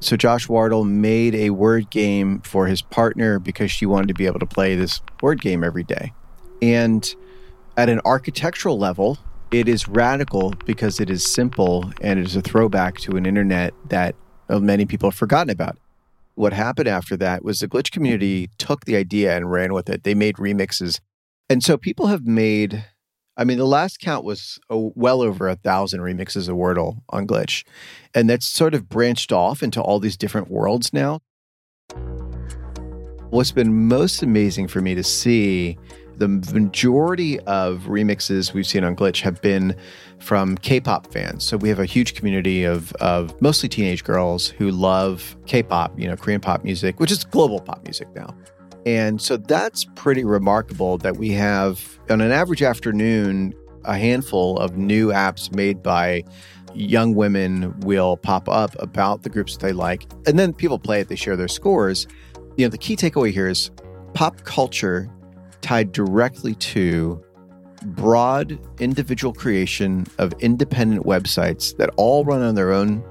So Josh Wardle made a word game for his partner because she wanted to be able to play this word game every day. And at an architectural level, it is radical because it is simple and it is a throwback to an internet that uh, many people have forgotten about. What happened after that was the glitch community took the idea and ran with it. They made remixes. And so people have made I mean, the last count was well over a thousand remixes of Wordle on Glitch. And that's sort of branched off into all these different worlds now. What's been most amazing for me to see the majority of remixes we've seen on Glitch have been from K-pop fans. So we have a huge community of of mostly teenage girls who love K-pop, you know, Korean pop music, which is global pop music now. And so that's pretty remarkable that we have, on an average afternoon, a handful of new apps made by young women will pop up about the groups they like. And then people play it, they share their scores. You know, the key takeaway here is pop culture tied directly to broad individual creation of independent websites that all run on their own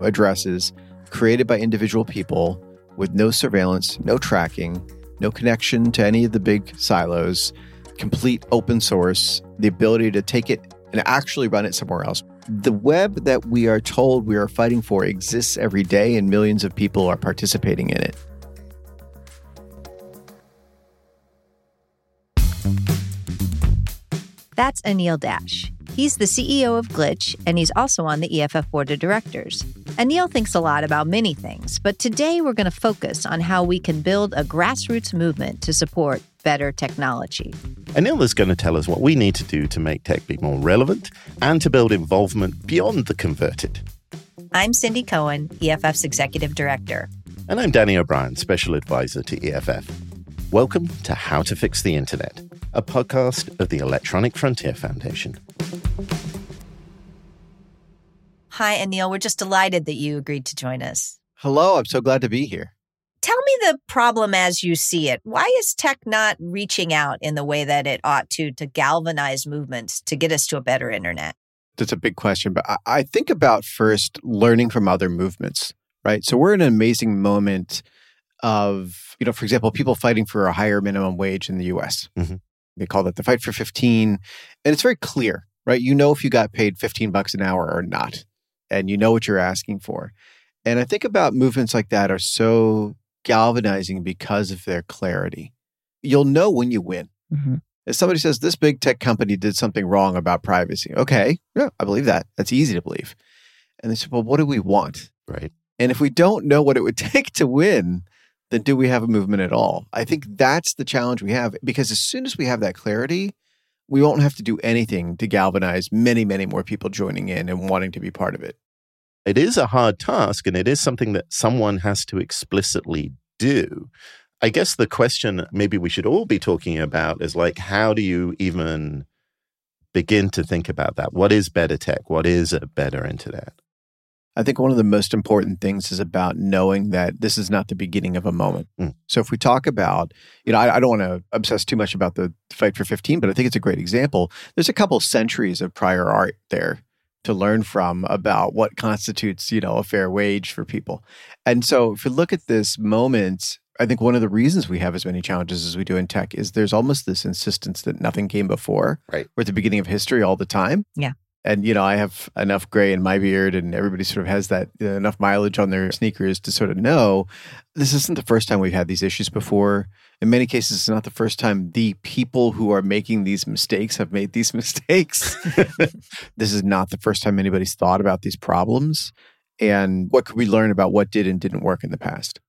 addresses, created by individual people with no surveillance, no tracking no connection to any of the big silos, complete open source, the ability to take it and actually run it somewhere else. The web that we are told we are fighting for exists every day, and millions of people are participating in it. That's Anil Dash. He's the CEO of Glitch, and he's also on the EFF board of directors. Anil thinks a lot about many things, but today we're going to focus on how we can build a grassroots movement to support better technology. Anil is going to tell us what we need to do to make tech be more relevant and to build involvement beyond the converted. I'm Cindy Cohen, EFF's executive director. And I'm Danny O'Brien, special advisor to EFF. Welcome to How to Fix the Internet, a podcast of the Electronic Frontier Foundation. Hi, Anil. We're just delighted that you agreed to join us. Hello. I'm so glad to be here. Tell me the problem as you see it. Why is tech not reaching out in the way that it ought to to galvanize movements to get us to a better internet? That's a big question, but I think about first learning from other movements, right? So we're in an amazing moment of, you know, for example, people fighting for a higher minimum wage in the US. Mm-hmm. They call that the fight for 15. And it's very clear, right? You know if you got paid 15 bucks an hour or not and you know what you're asking for. And I think about movements like that are so galvanizing because of their clarity. You'll know when you win. Mm-hmm. If somebody says this big tech company did something wrong about privacy, okay, yeah, I believe that. That's easy to believe. And they say, well, what do we want? Right. And if we don't know what it would take to win, then do we have a movement at all? I think that's the challenge we have because as soon as we have that clarity, we won't have to do anything to galvanize many, many more people joining in and wanting to be part of it. It is a hard task, and it is something that someone has to explicitly do. I guess the question maybe we should all be talking about is like, how do you even begin to think about that? What is better tech? What is a better internet? I think one of the most important things is about knowing that this is not the beginning of a moment. Mm. So if we talk about, you know, I, I don't want to obsess too much about the fight for 15, but I think it's a great example. There's a couple centuries of prior art there to learn from about what constitutes, you know, a fair wage for people. And so if you look at this moment, I think one of the reasons we have as many challenges as we do in tech is there's almost this insistence that nothing came before. Right. We're at the beginning of history all the time. Yeah and you know i have enough gray in my beard and everybody sort of has that uh, enough mileage on their sneakers to sort of know this isn't the first time we've had these issues before in many cases it's not the first time the people who are making these mistakes have made these mistakes this is not the first time anybody's thought about these problems and what could we learn about what did and didn't work in the past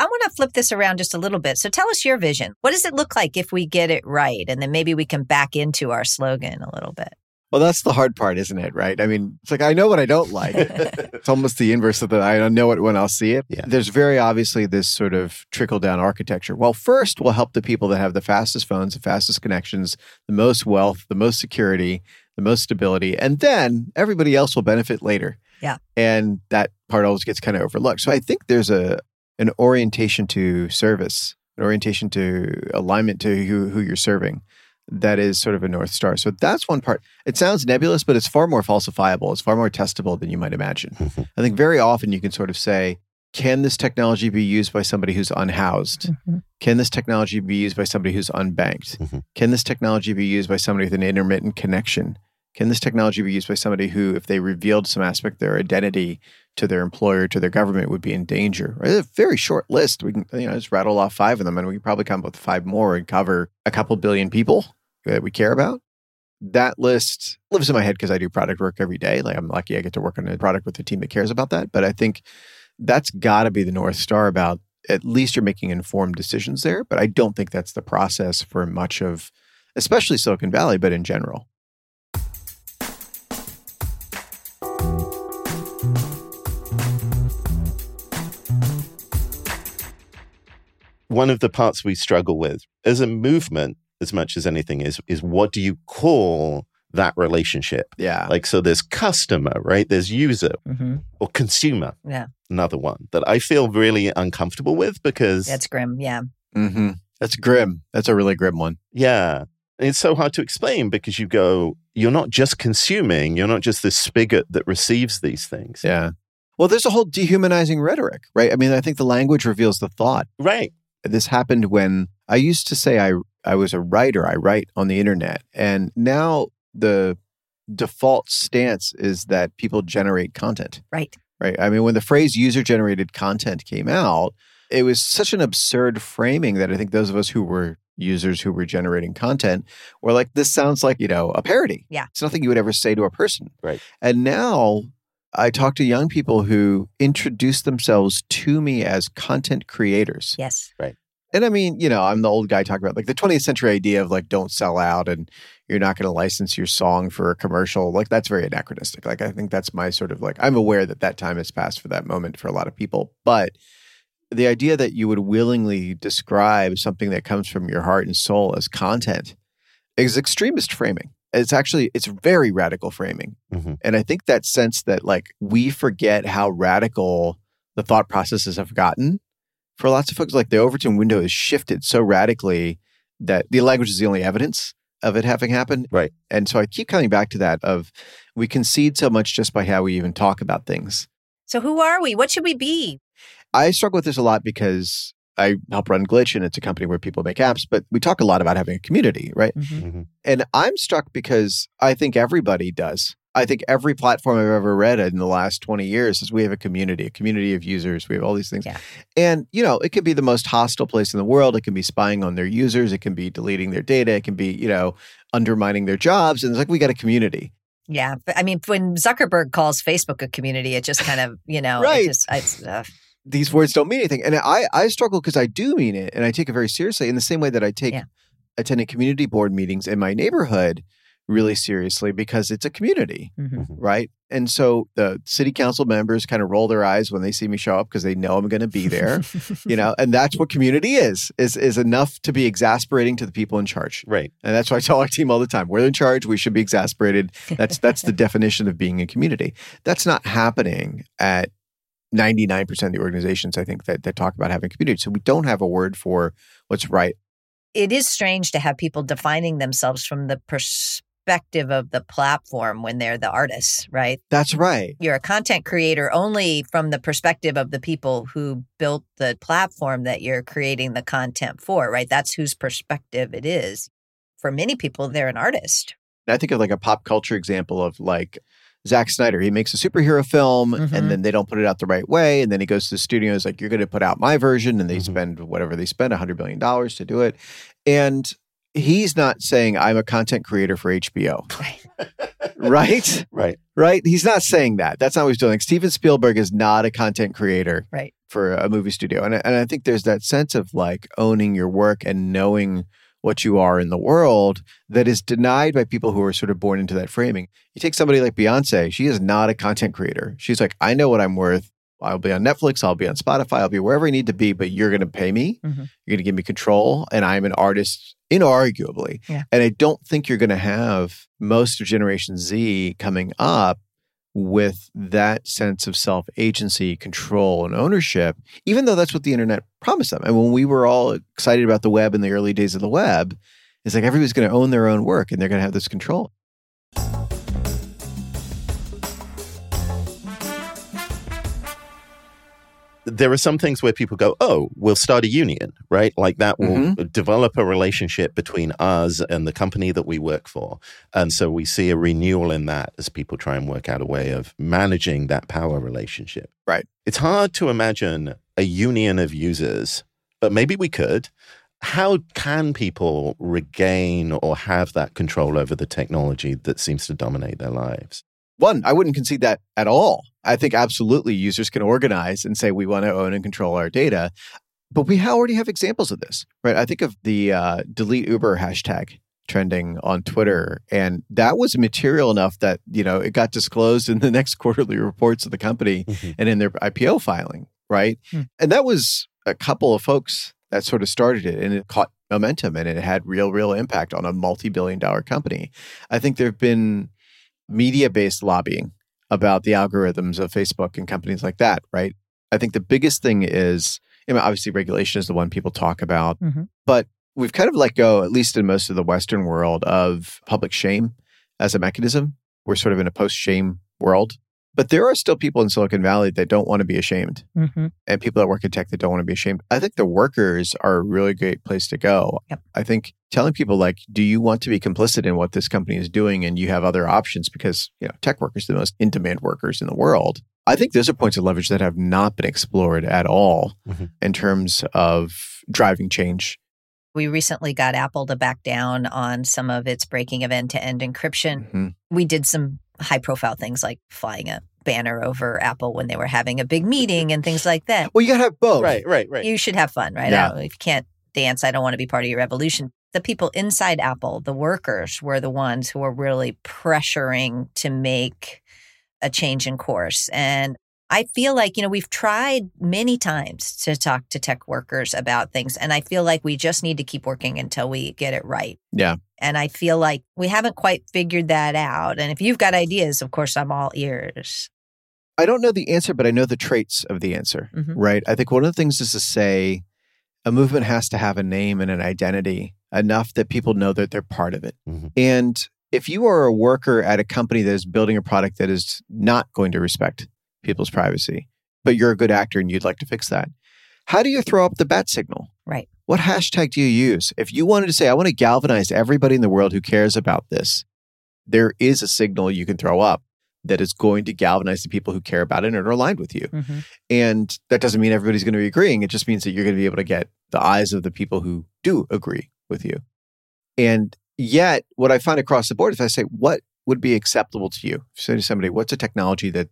I want to flip this around just a little bit. So tell us your vision. What does it look like if we get it right? And then maybe we can back into our slogan a little bit. Well, that's the hard part, isn't it? Right? I mean, it's like I know what I don't like. it's almost the inverse of that. I don't know it when I'll see it. Yeah. There's very obviously this sort of trickle down architecture. Well, first, we'll help the people that have the fastest phones, the fastest connections, the most wealth, the most security, the most stability, and then everybody else will benefit later. Yeah. And that part always gets kind of overlooked. So I think there's a an orientation to service, an orientation to alignment to who, who you're serving that is sort of a North Star. So that's one part. It sounds nebulous, but it's far more falsifiable. It's far more testable than you might imagine. Mm-hmm. I think very often you can sort of say, can this technology be used by somebody who's unhoused? Mhm. Can this technology be used by somebody who's unbanked? Mhm. Can this technology be used by somebody with an intermittent connection? Can this technology be used by somebody who, if they revealed some aspect of their identity to their employer, to their government, would be in danger? Right? It's a very short list. We can you know just rattle off five of them, and we can probably come up with five more and cover a couple billion people that we care about. That list lives in my head because I do product work every day. Like I'm lucky I get to work on a product with a team that cares about that. But I think that's got to be the north star about at least you're making informed decisions there. But I don't think that's the process for much of, especially Silicon Valley, but in general. One of the parts we struggle with as a movement, as much as anything, is is what do you call that relationship? Yeah. Like, so there's customer, right? There's user Mhm. or consumer. Yeah. Another one that I feel really uncomfortable with because, That's grim. Yeah. hmm That's grim. That's a really grim one. yeah, it's so hard to explain because you go, you're not just consuming, you're not just this spigot that receives these things. Yeah. Well, there's a whole dehumanizing rhetoric, right? I mean, I think the language reveals the thought. Right. This happened when I used to say I I was a writer. I write on the internet, and now the default stance is that people generate content. Right. Right. I mean, when the phrase user generated content came out, it was such an absurd framing that I think those of us who were users who were generating content were like, this sounds like, you know, a parody. Yeah. It's nothing you would ever say to a person. Right. And now I talk to young people who introduce themselves to me as content creators. Yes. And I mean, you know, I'm the old guy talking about like the 20th century idea of like don't sell out and you're not going to license your song for a commercial. Like that's very anachronistic. Like I think that's my sort of like I'm aware that that time has passed for that moment for a lot of people, but the idea that you would willingly describe something that comes from your heart and soul as content is extremist framing. It's actually it's very radical framing. Mhm. And I think that sense that like we forget how radical the thought processes have gotten for lots of folks, like the Overton window has shifted so radically that the language is the only evidence of it having happened. Right. And so I keep coming back to that of we concede so much just by how we even talk about things. So who are we? What should we be? I struggle with this a lot because I help run Glitch and it's a company where people make apps, but we talk a lot about having a community, right? Mhm. And I'm struck because I think everybody does. I think every platform I've ever read in the last 20 years is we have a community, a community of users. We have all these things. Yeah. And, you know, it can be the most hostile place in the world. It can be spying on their users. It can be deleting their data. It can be, you know, undermining their jobs. And it's like, we got a community. Yeah. I mean, when Zuckerberg calls Facebook a community, it just kind of, you know, Right. it just, it's, uh, These words don't mean anything. And I, I struggle because I do mean it and I take it very seriously in the same way that I take Yeah. attending community board meetings in my neighborhood really seriously because it's a community. mhm. right? And so the city council members kind of roll their eyes when they see me show up because they know I'm going to be there, you know. And that's what community is is is enough to be exasperating to the people in charge. Right. And that's why I tell our team all the time: we're in charge. We should be exasperated. That's that's the definition of being a community. That's not happening at 99% of the organizations I think that that talk about having community. So we don't have a word for what's right. it is strange to have people defining themselves from the perspective of the platform when they're the artists, right? That's right. You're a content creator only from the perspective of the people who built the platform that you're creating the content for, right? That's whose perspective it is. For many people, they're an artist. I think of like a pop culture example of like Zack Snyder. He makes a superhero film Mhm. and then they don't put it out the right way. And then he goes to the studio and is like, you're going to put out my version. And they Mhm. spend whatever they spend, $100 million to do it. And he's not saying, I'm a content creator for HBO, right? Right. right? He's not saying that. That's not what he's doing. Steven Spielberg is not a content creator Right. for a movie studio. And, I- and I think there's that sense of like owning your work and knowing what you are in the world that is denied by people who are sort of born into that framing. You take somebody like Beyonce, she is not a content creator. She's like, I know what I'm worth. I'll be on Netflix, I'll be on Spotify, I'll be wherever I need to be, but you're going to pay me. Mhm. You're going to give me control, and I'm an artist, inarguably. Yeah. And I don't think you're going to have most of Generation Z coming up with that sense of self agency, control, and ownership, even though that's what the internet promised them. And when we were all excited about the web in the early days of the web, it's like everybody's going to own their own work and they're going to have this control. There are some things where people go, oh, we'll start a union, right? Like that will mm-hmm. develop a relationship between us and the company that we work for. And so we see a renewal in that as people try and work out a way of managing that power relationship. Right. It's hard to imagine a union of users, but maybe we could. How can people regain or have that control over the technology that seems to dominate their lives? One, I wouldn't concede that at all. I think absolutely users can organize and say we want to own and control our data. But we already have examples of this, right? I think of the uh, delete Uber hashtag trending on Twitter. And that was material enough that, you know, it got disclosed in the next quarterly reports of the company mm-hmm. and in their IPO filing, right? Mm. And that was a couple of folks that sort of started it and it caught momentum and it had real, real impact on a multi billion dollar company. I think there have been media based lobbying about the algorithms of Facebook and companies like that, right? I think the biggest thing is, I mean, obviously, regulation is the one people talk about, mm-hmm. but we've kind of let go, at least in most of the Western world, of public shame as a mechanism. We're sort of in a post shame world. But there are still people in Silicon Valley that don't want to be ashamed, mm-hmm. and people that work in tech that don't want to be ashamed. I think the workers are a really great place to go. Yep. I think telling people like, "Do you want to be complicit in what this company is doing?" and you have other options because you know tech workers are the most in-demand workers in the world. I think those are points of leverage that have not been explored at all mm-hmm. in terms of driving change we recently got Apple to back down on some of its breaking of end to end encryption. Mm-hmm. We did some high profile things like flying a banner over Apple when they were having a big meeting and things like that. Well, you gotta have both. Right, right, right. You should have fun, right? Yeah. If you can't dance, I don't want to be part of your revolution. The people inside Apple, the workers, were the ones who were really pressuring to make a change in course. And I feel like, you know, we've tried many times to talk to tech workers about things, and I feel like we just need to keep working until we get it right. Yeah. And I feel like we haven't quite figured that out. And if you've got ideas, of course, I'm all ears. I don't know the answer, but I know the traits of the answer, mm-hmm. right? I think one of the things is to say a movement has to have a name and an identity enough that people know that they're part of it. Mm-hmm. And if you are a worker at a company that is building a product that is not going to respect people's privacy, but you're a good actor and you'd like to fix that. How do you throw up the bat signal? Right. What hashtag do you use? If you wanted to say, I want to galvanize everybody in the world who cares about this, there is a signal you can throw up that is going to galvanize the people who care about it and are aligned with you. Mm-hmm. And that doesn't mean everybody's going to be agreeing. It just means that you're going to be able to get the eyes of the people who do agree with you. And yet, what I find across the board is I say, what would be acceptable to you? You say to somebody, what's a technology that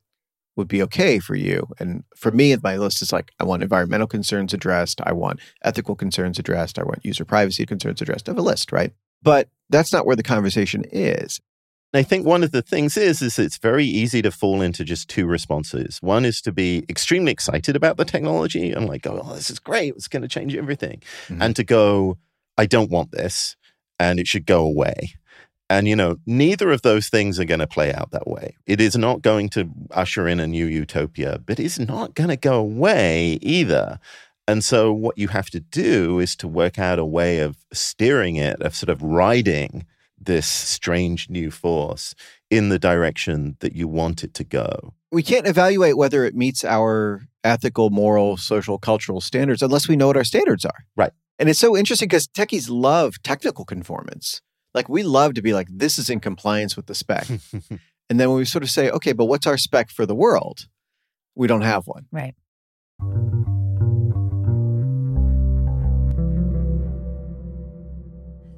would be okay for you. And for me, my list is like, I want environmental concerns addressed. I want ethical concerns addressed. I want user privacy concerns addressed. I have a list, right? But that's not where the conversation is. I think one of the things is is it's very easy to fall into just two responses. One is to be extremely excited about the technology and like oh, this is great, it's going to change everything, mm-hmm. and to go, I don't want this, and it should go away. And, you know, neither of those things are going to play out that way. It is not going to usher in a new utopia, but it's not going to go away either. And so, what you have to do is to work out a way of steering it, of sort of riding this strange new force in the direction that you want it to go. We can't evaluate whether it meets our ethical, moral, social, cultural standards unless we know what our standards are. Right. And it's so interesting because techies love technical conformance. Like we love to be like, this is in compliance with the spec. and then when we sort of say, okay, but what's our spec for the world? We don't have one. Right.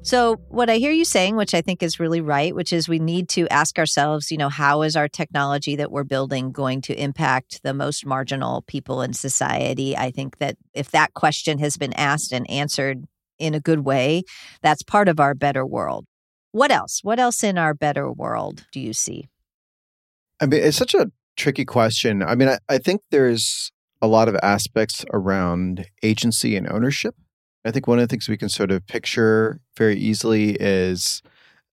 So, what I hear you saying, which I think is really right, which is we need to ask ourselves, you know, how is our technology that we're building going to impact the most marginal people in society? I think that if that question has been asked and answered in a good way, that's part of our better world. What else? What else in our better world do you see? I mean, it's such a tricky question. I mean, I, I think there's a lot of aspects around agency and ownership. I think one of the things we can sort of picture very easily is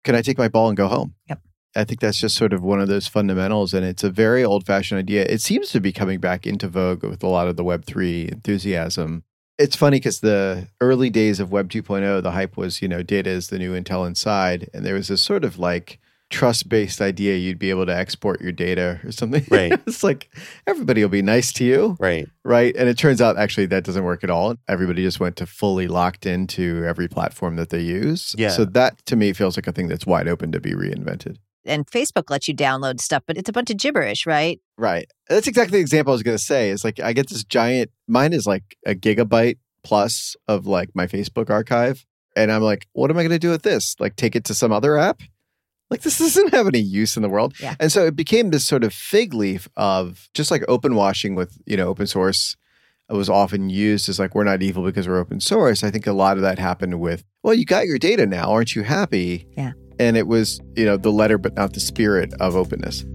can I take my ball and go home? Yep. I think that's just sort of one of those fundamentals. And it's a very old fashioned idea. It seems to be coming back into vogue with a lot of the Web3 enthusiasm it's funny because the early days of Web 2.0, the hype was, you know, data is the new Intel inside. And there was this sort of like trust based idea you'd be able to export your data or something. Right. it's like everybody will be nice to you. Right. Right. And it turns out actually that doesn't work at all. Everybody just went to fully locked into every platform that they use. Yeah. So that to me feels like a thing that's wide open to be reinvented. And Facebook lets you download stuff, but it's a bunch of gibberish, right? Right. That's exactly the example I was going to say. Is like I get this giant, mine is like a gigabyte plus of like my Facebook archive. And I'm like, what am I going to do with this? Like take it to some other app? Like this doesn't have any use in the world. Yeah. And so it became this sort of fig leaf of just like open washing with, you know, open source it was often used as like we're not evil because we're open source. I think a lot of that happened with, well, you got your data now, aren't you happy? Yeah. And it was, you know, the letter but not the spirit of openness.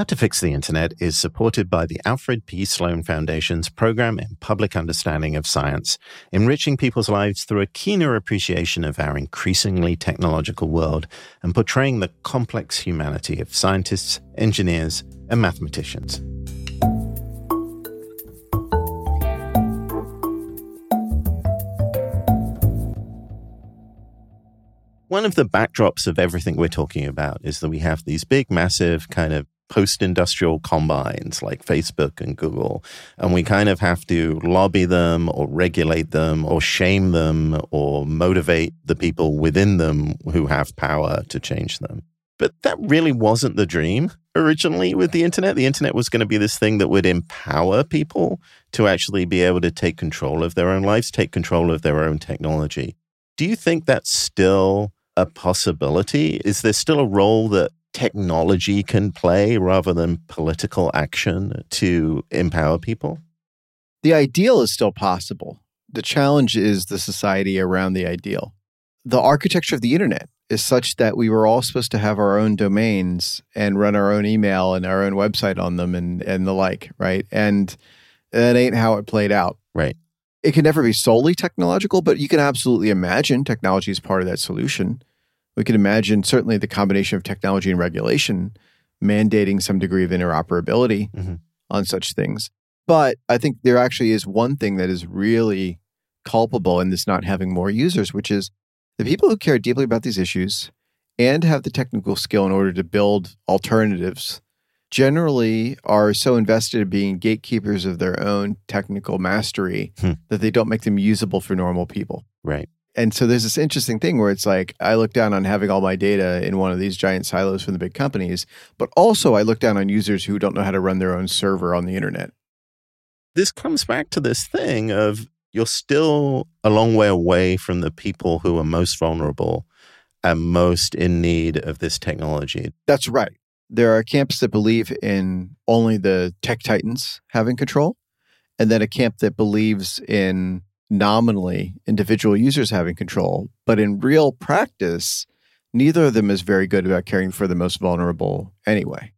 How to Fix the Internet is supported by the Alfred P. Sloan Foundation's program in public understanding of science, enriching people's lives through a keener appreciation of our increasingly technological world and portraying the complex humanity of scientists, engineers, and mathematicians. One of the backdrops of everything we're talking about is that we have these big, massive kind of post industrial combines like Facebook and Google. And we kind of have to lobby them or regulate them or shame them or motivate the people within them who have power to change them. But that really wasn't the dream originally with the internet. The internet was going to be this thing that would empower people to actually be able to take control of their own lives, take control of their own technology. Do you think that's still a possibility? Is there still a role that technology can play rather than political action to empower people? The ideal is still possible. The challenge is the society around the ideal. The architecture of the internet is such that we were all supposed to have our own domains and run our own email and our own website on them and, and the like, right? And that ain't how it played out. Right. It can never be solely technological, but you can absolutely imagine technology is part of that solution. We can imagine certainly the combination of technology and regulation mandating some degree of interoperability Mhm. on such things. But I think there actually is one thing that is really culpable in this not having more users, which is the people who care deeply about these issues and have the technical skill in order to build alternatives generally are so invested in being gatekeepers of their own technical mastery Hmm. that they don't make them usable for normal people. Right. And so there's this interesting thing where it's like I look down on having all my data in one of these giant silos from the big companies, but also I look down on users who don't know how to run their own server on the internet. This comes back to this thing of you're still a long way away from the people who are most vulnerable and most in need of this technology. That's right. There are camps that believe in only the tech titans having control, and then a camp that believes in nominally individual users having control. But in real practice, neither of them is very good about caring for the most vulnerable anyway.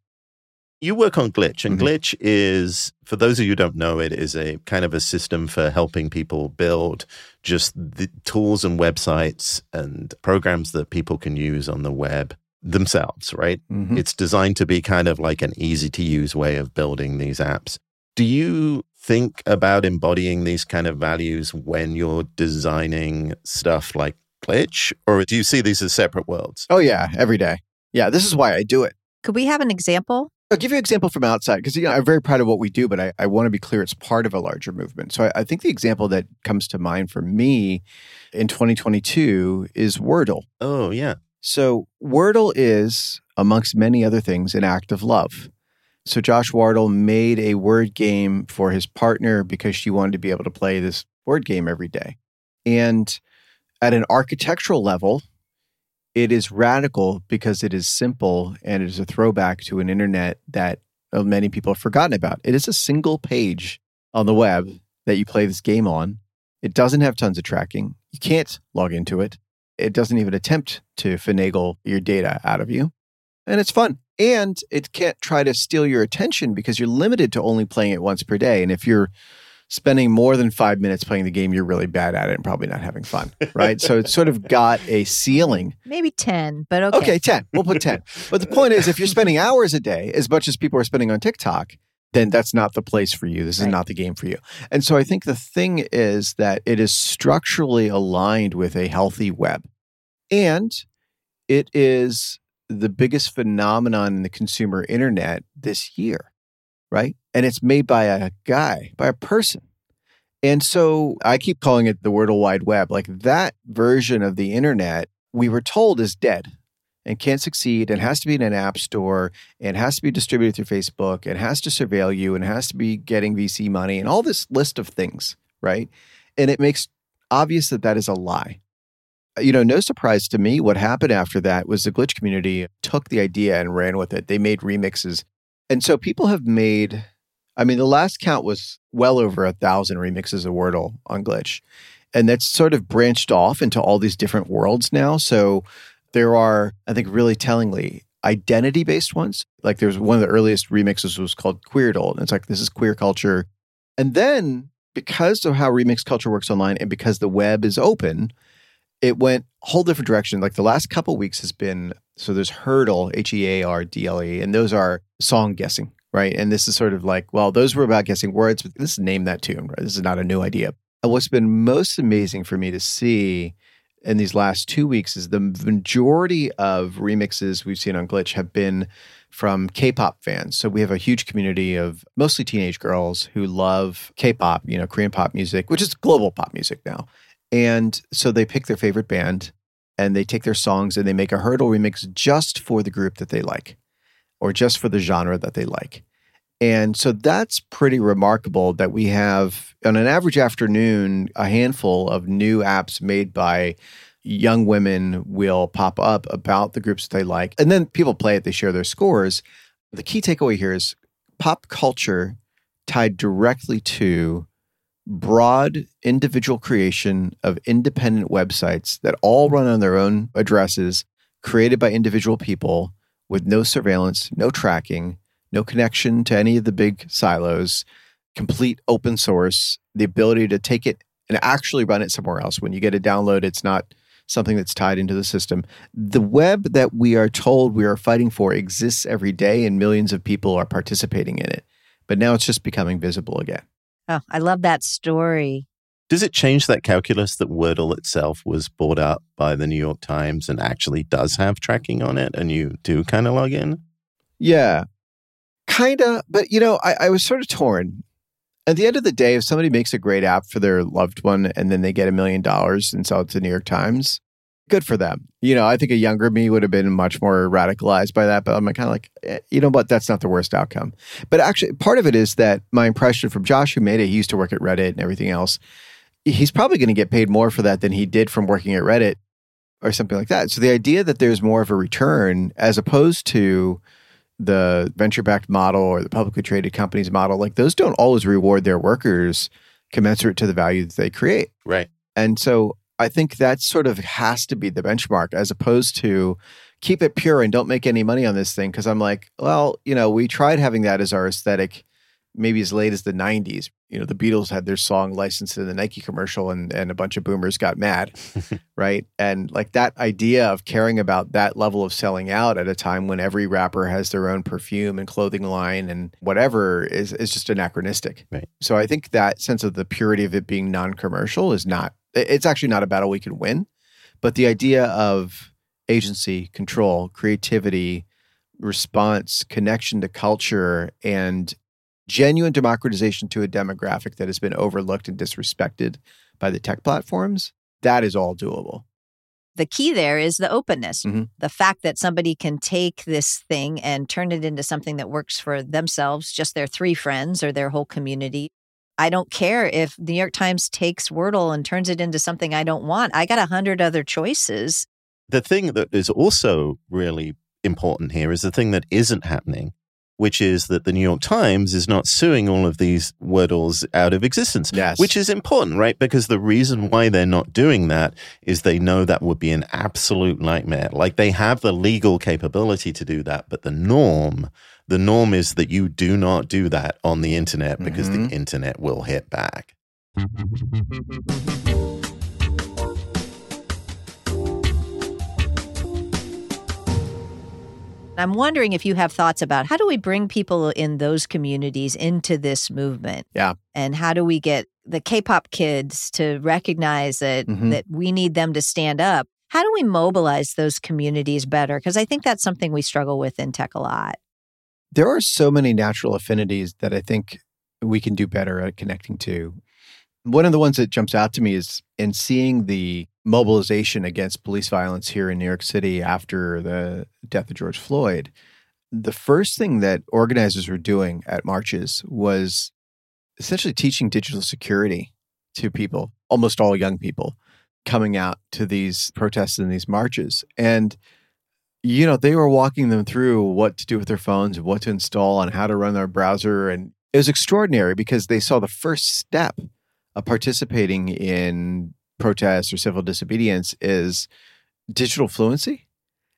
You work on Glitch, and Mhm. Glitch is, for those of you who don't know it, is a kind of a system for helping people build just the tools and websites and programs that people can use on the web themselves, right? Mhm. It's designed to be kind of like an easy to use way of building these apps. Do you think about embodying these kind of values when you're designing stuff like Glitch, or do you see these as separate worlds? Oh, yeah, every day. Yeah, this is why I do it. Could we have an example? I'll give you an example from outside because you know, I'm very proud of what we do, but I, I want to be clear it's part of a larger movement. So I, I think the example that comes to mind for me in 2022 is Wordle. Oh, yeah. So Wordle is, amongst many other things, an act of love. So Josh Wardle made a word game for his partner because she wanted to be able to play this word game every day. And at an architectural level, it is radical because it is simple and it is a throwback to an internet that uh, many people have forgotten about. It is a single page on the web that you play this game on. It doesn't have tons of tracking. You can't log into it. It doesn't even attempt to finagle your data out of you. And it's fun. And it can't try to steal your attention because you're limited to only playing it once per day. And if you're spending more than five minutes playing the game, you're really bad at it and probably not having fun. Right. so it's sort of got a ceiling. Maybe 10, but okay. Okay, 10. We'll put 10. But the point is, if you're spending hours a day, as much as people are spending on TikTok, then that's not the place for you. This is Right. not the game for you. And so I think the thing is that it is structurally aligned with a healthy web. And it is the biggest phenomenon in the consumer internet this year, right? And it's made by a guy, by a person. And so I keep calling it the Wordle Wide Web. Like that version of the internet, we were told is dead and can't succeed and has to be in an app store and has to be distributed through Facebook and has to surveil you and has to be getting VC money and all this list of things, right? And it makes obvious that that is a lie. You know, no surprise to me. What happened after that was the glitch community took the idea and ran with it. They made remixes. And so people have made, I mean, the last count was well over a thousand remixes of Wordle on glitch. And that's sort of branched off into all these different worlds now. So there are, I think, really tellingly identity based ones. Like there's one of the earliest remixes was called Queerdle. And it's like, this is queer culture. And then because of how remix culture works online and because the web is open, it went a whole different direction. Like the last couple weeks has been so there's Heardle, H E A R D L E, and those are song guessing, right? And this is sort of like, well, those were about guessing words, but this is name that tune, right? This is not a new idea. And what's been most amazing for me to see in these last two weeks is the majority of remixes we've seen on Glitch have been from K-pop fans. So we have a huge community of mostly teenage girls who love K-pop, you know, Korean pop music, which is global pop music now. And so they pick their favorite band and they take their songs and they make a Heardle remix just for the group that they like or just for the genre that they like. And so that's pretty remarkable that we have on an average afternoon a handful of new apps made by young women will pop up about the groups that they like. And then people play it, they share their scores. The key takeaway here is pop culture tied directly to broad individual creation of independent websites that all run on their own addresses, created by individual people with no surveillance, no tracking, no connection to any of the big silos, complete open source, the ability to take it and actually run it somewhere else. When you get a download, it's not something that's tied into the system. The web that we are told we are fighting for exists every day, and millions of people are participating in it. But now it's just becoming visible again. Oh, I love that story. Does it change that calculus that Wordle itself was bought up by the New York Times and actually does have tracking on it and you do kind of log in? Yeah, kind of. But, you know, I, I was sort of torn. At the end of the day, if somebody makes a great app for their loved one and then they get a million dollars and sell it to the New York Times, good for them. You know, I think a younger me would have been much more radicalized by that, but I'm kind of like, eh, you know what? That's not the worst outcome. But actually, part of it is that my impression from Josh, who made it, he used to work at Reddit and everything else. He's probably going to get paid more for that than he did from working at Reddit or something like that. So the idea that there's more of a return as opposed to the venture backed model or the publicly traded companies model, like those don't always reward their workers commensurate to the value that they create. Right. And so I think that sort of has to be the benchmark as opposed to keep it pure and don't make any money on this thing. Cause I'm like, well, you know, we tried having that as our aesthetic maybe as late as the 90s. You know, the Beatles had their song licensed in the Nike commercial and, and a bunch of boomers got mad, right? And like that idea of caring about that level of selling out at a time when every rapper has their own perfume and clothing line and whatever is, is just anachronistic. Right. So I think that sense of the purity of it being non commercial is not, it's actually not a battle we can win. But the idea of agency, control, creativity, response, connection to culture, and genuine democratization to a demographic that has been overlooked and disrespected by the tech platforms, that is all doable. The key there is the openness. Mhm. The fact that somebody can take this thing and turn it into something that works for themselves, just their three friends or their whole community. I don't care if the New York Times takes Wordle and turns it into something I don't want. I got a hundred other choices. The thing that is also really important here is the thing that isn't happening, which is that the New York Times is not suing all of these Wordles out of existence. Yes. Which is important, right? Because the reason why they're not doing that is they know that would be an absolute nightmare. Like they have the legal capability to do that, but the norm, the norm is that you do not do that on the internet because Mhm. the internet will hit back. I'm wondering if you have thoughts about how do we bring people in those communities into this movement? Yeah. And how do we get the K-pop kids to recognize that Mhm. that we need them to stand up? How do we mobilize those communities better? Because I think that's something we struggle with in tech a lot. There are so many natural affinities that I think we can do better at connecting to. One of the ones that jumps out to me is in seeing the mobilization against police violence here in New York City after the death of George Floyd. The first thing that organizers were doing at marches was essentially teaching digital security to people, almost all young people coming out to these protests and these marches. And you know, they were walking them through what to do with their phones, what to install, and how to run their browser. And it was extraordinary because they saw the first step of participating in protests or civil disobedience is digital fluency.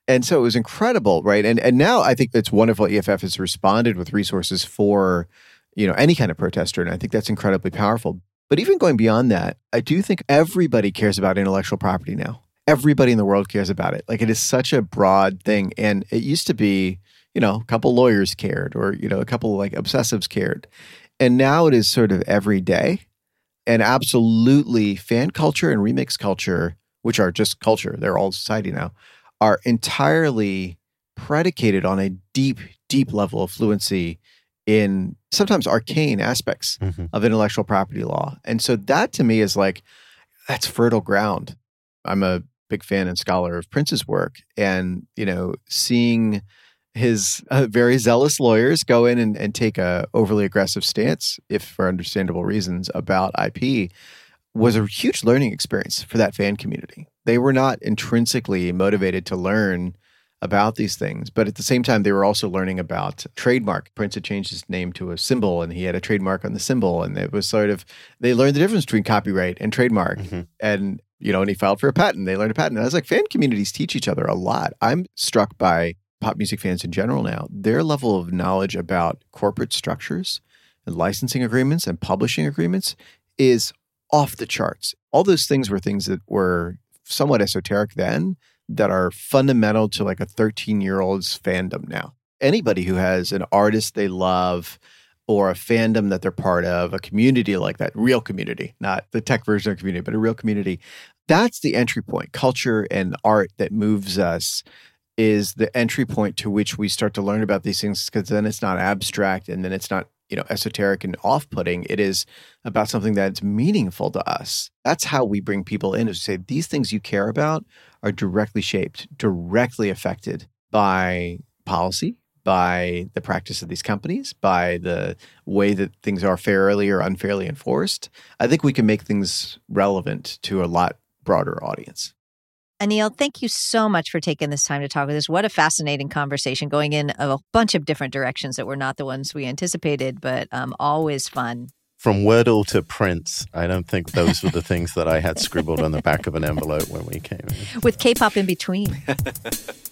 And so it was incredible, right? And and now I think it's wonderful EFF has responded with resources for, you know, any kind of protester. And I think that's incredibly powerful. But even going beyond that, I do think everybody cares about intellectual property now everybody in the world cares about it. Like it is such a broad thing. And it used to be, you know, a couple lawyers cared or, you know, a couple like obsessives cared. And now it is sort of every day. And absolutely fan culture and remix culture, which are just culture, they're all society now, are entirely predicated on a deep, deep level of fluency in sometimes arcane aspects Mhm. of intellectual property law. And so that to me is like, that's fertile ground. I'm a big fan and scholar of Prince's work, and you know, seeing his uh, very zealous lawyers go in and, and take a overly aggressive stance, if for understandable reasons, about IP, was a huge learning experience for that fan community. They were not intrinsically motivated to learn about these things, but at the same time, they were also learning about trademark. Prince had changed his name to a symbol, and he had a trademark on the symbol, and it was sort of they learned the difference between copyright and trademark, Mhm. and you know, and he filed for a patent. They learned a patent. And I was like, fan communities teach each other a lot. I'm struck by pop music fans in general now. Their level of knowledge about corporate structures and licensing agreements and publishing agreements is off the charts. All those things were things that were somewhat esoteric then that are fundamental to like a 13 year old's fandom now. Anybody who has an artist they love or a fandom that they're part of, a community like that, real community, not the tech version of community, but a real community. That's the entry point. Culture and art that moves us is the entry point to which we start to learn about these things because then it's not abstract and then it's not, you know, esoteric and off-putting. It is about something that's meaningful to us. That's how we bring people in is to say these things you care about are directly shaped, directly affected by policy, by the practice of these companies, by the way that things are fairly or unfairly enforced, I think we can make things relevant to a lot broader audience. Anil, thank you so much for taking this time to talk with us. What a fascinating conversation going in a bunch of different directions that were not the ones we anticipated, but um, always fun. From Wordle to Prince, I don't think those were the things that I had scribbled on the back of an envelope when we came in. With K pop in between.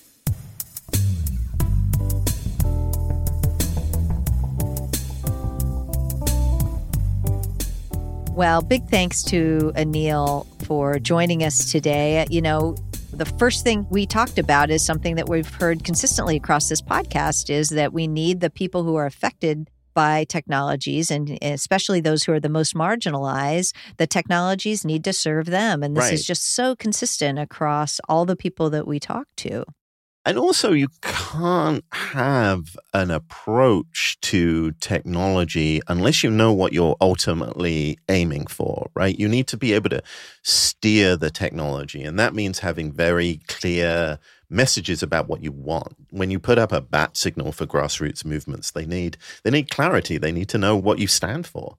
Well, big thanks to Anil for joining us today. You know, the first thing we talked about is something that we've heard consistently across this podcast is that we need the people who are affected by technologies and especially those who are the most marginalized the technologies need to serve them and this Right. is just so consistent across all the people that we talk to And also, you can't have an approach to technology unless you know what you're ultimately aiming for, right? You need to be able to steer the technology. And that means having very clear messages about what you want. When you put up a bat signal for grassroots movements, they need they need clarity. They need to know what you stand for.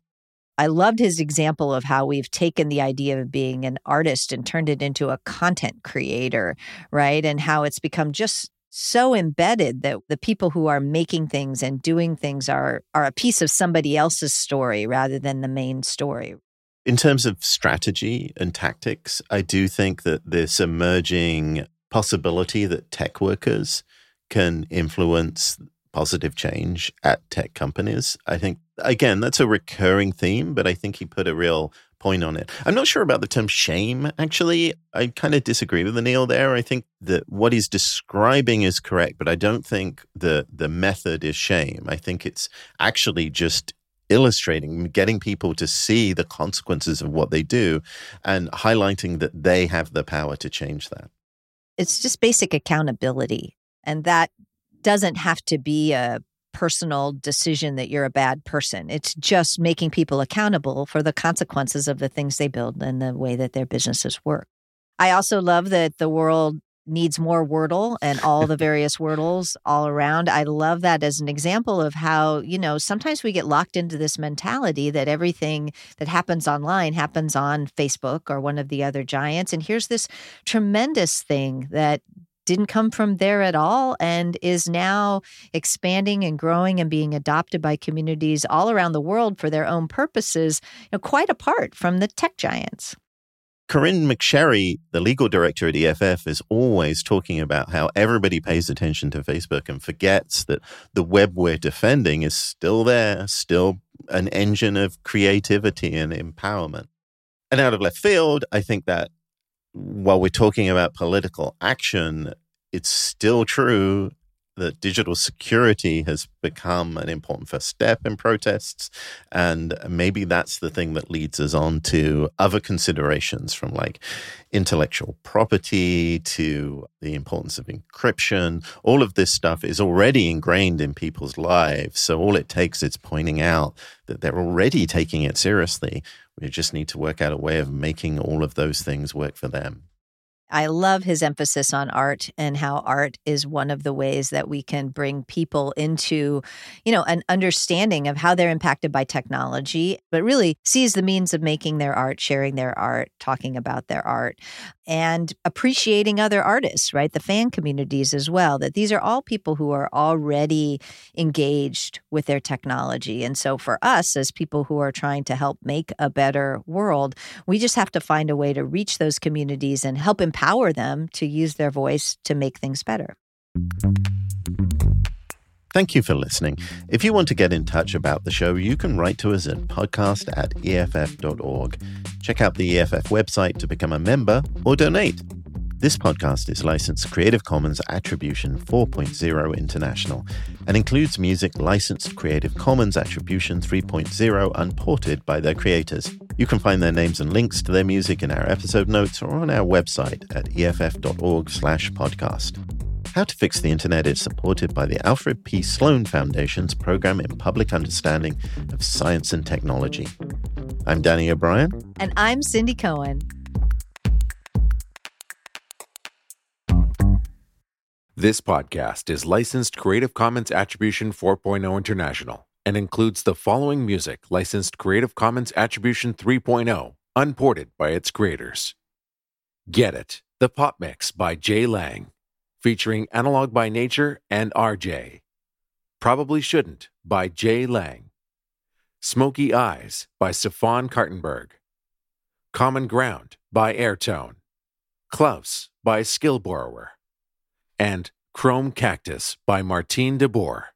I loved his example of how we've taken the idea of being an artist and turned it into a content creator, right? And how it's become just so embedded that the people who are making things and doing things are are a piece of somebody else's story rather than the main story. In terms of strategy and tactics, I do think that this emerging possibility that tech workers can influence positive change at tech companies. I think, again, that's a recurring theme, but I think he put a real point on it. I'm not sure about the term shame, actually. I kind of disagree with the Anil there. I think that what he's describing is correct, but I don't think the, the method is shame. I think it's actually just illustrating, getting people to see the consequences of what they do and highlighting that they have the power to change that. It's just basic accountability. And that doesn't have to be a personal decision that you're a bad person. It's just making people accountable for the consequences of the things they build and the way that their businesses work. I also love that the world needs more Wordle and all the various Wordles all around. I love that as an example of how, you know, sometimes we get locked into this mentality that everything that happens online happens on Facebook or one of the other giants. And here's this tremendous thing that didn't come from there at all and is now expanding and growing and being adopted by communities all around the world for their own purposes, you know, quite apart from the tech giants. Corinne McSherry, the legal director at EFF, is always talking about how everybody pays attention to Facebook and forgets that the web we're defending is still there, still an engine of creativity and empowerment. And out of left field, I think that while we're talking about political action, it's still true that digital security has become an important first step in protests. And maybe that's the thing that leads us on to other considerations from like intellectual property to the importance of encryption. All of this stuff is already ingrained in people's lives. So all it takes is pointing out that they're already taking it seriously. We just need to work out a way of making all of those things work for them. I love his emphasis on art and how art is one of the ways that we can bring people into, you know, an understanding of how they're impacted by technology, but really sees the means of making their art, sharing their art, talking about their art, and appreciating other artists, right? The fan communities as well. That these are all people who are already engaged with their technology. And so for us as people who are trying to help make a better world, we just have to find a way to reach those communities and help empower them to use their voice to make things better. Thank you for listening. If you want to get in touch about the show, you can write to us at podcast at EFF.org. Check out the EFF website to become a member or donate. This podcast is licensed Creative Commons Attribution 4.0 International and includes music licensed Creative Commons Attribution 3.0 unported by their creators. You can find their names and links to their music in our episode notes or on our website at eff.org/podcast. How to Fix the Internet is supported by the Alfred P. Sloan Foundation's Program in Public Understanding of Science and Technology. I'm Danny O'Brien. And I'm Cindy Cohn. This podcast is licensed Creative Commons Attribution 4.0 International and includes the following music licensed Creative Commons Attribution 3.0, unported by its creators. Get It, the pop mix by Jay Lang, featuring Analog by Nature and RJ. Probably Shouldn't by Jay Lang. Smoky Eyes by Stefan Kartenberg. Common Ground by Airtone. Klaus by Skill Borrower and Chrome Cactus by Martijn de Boer.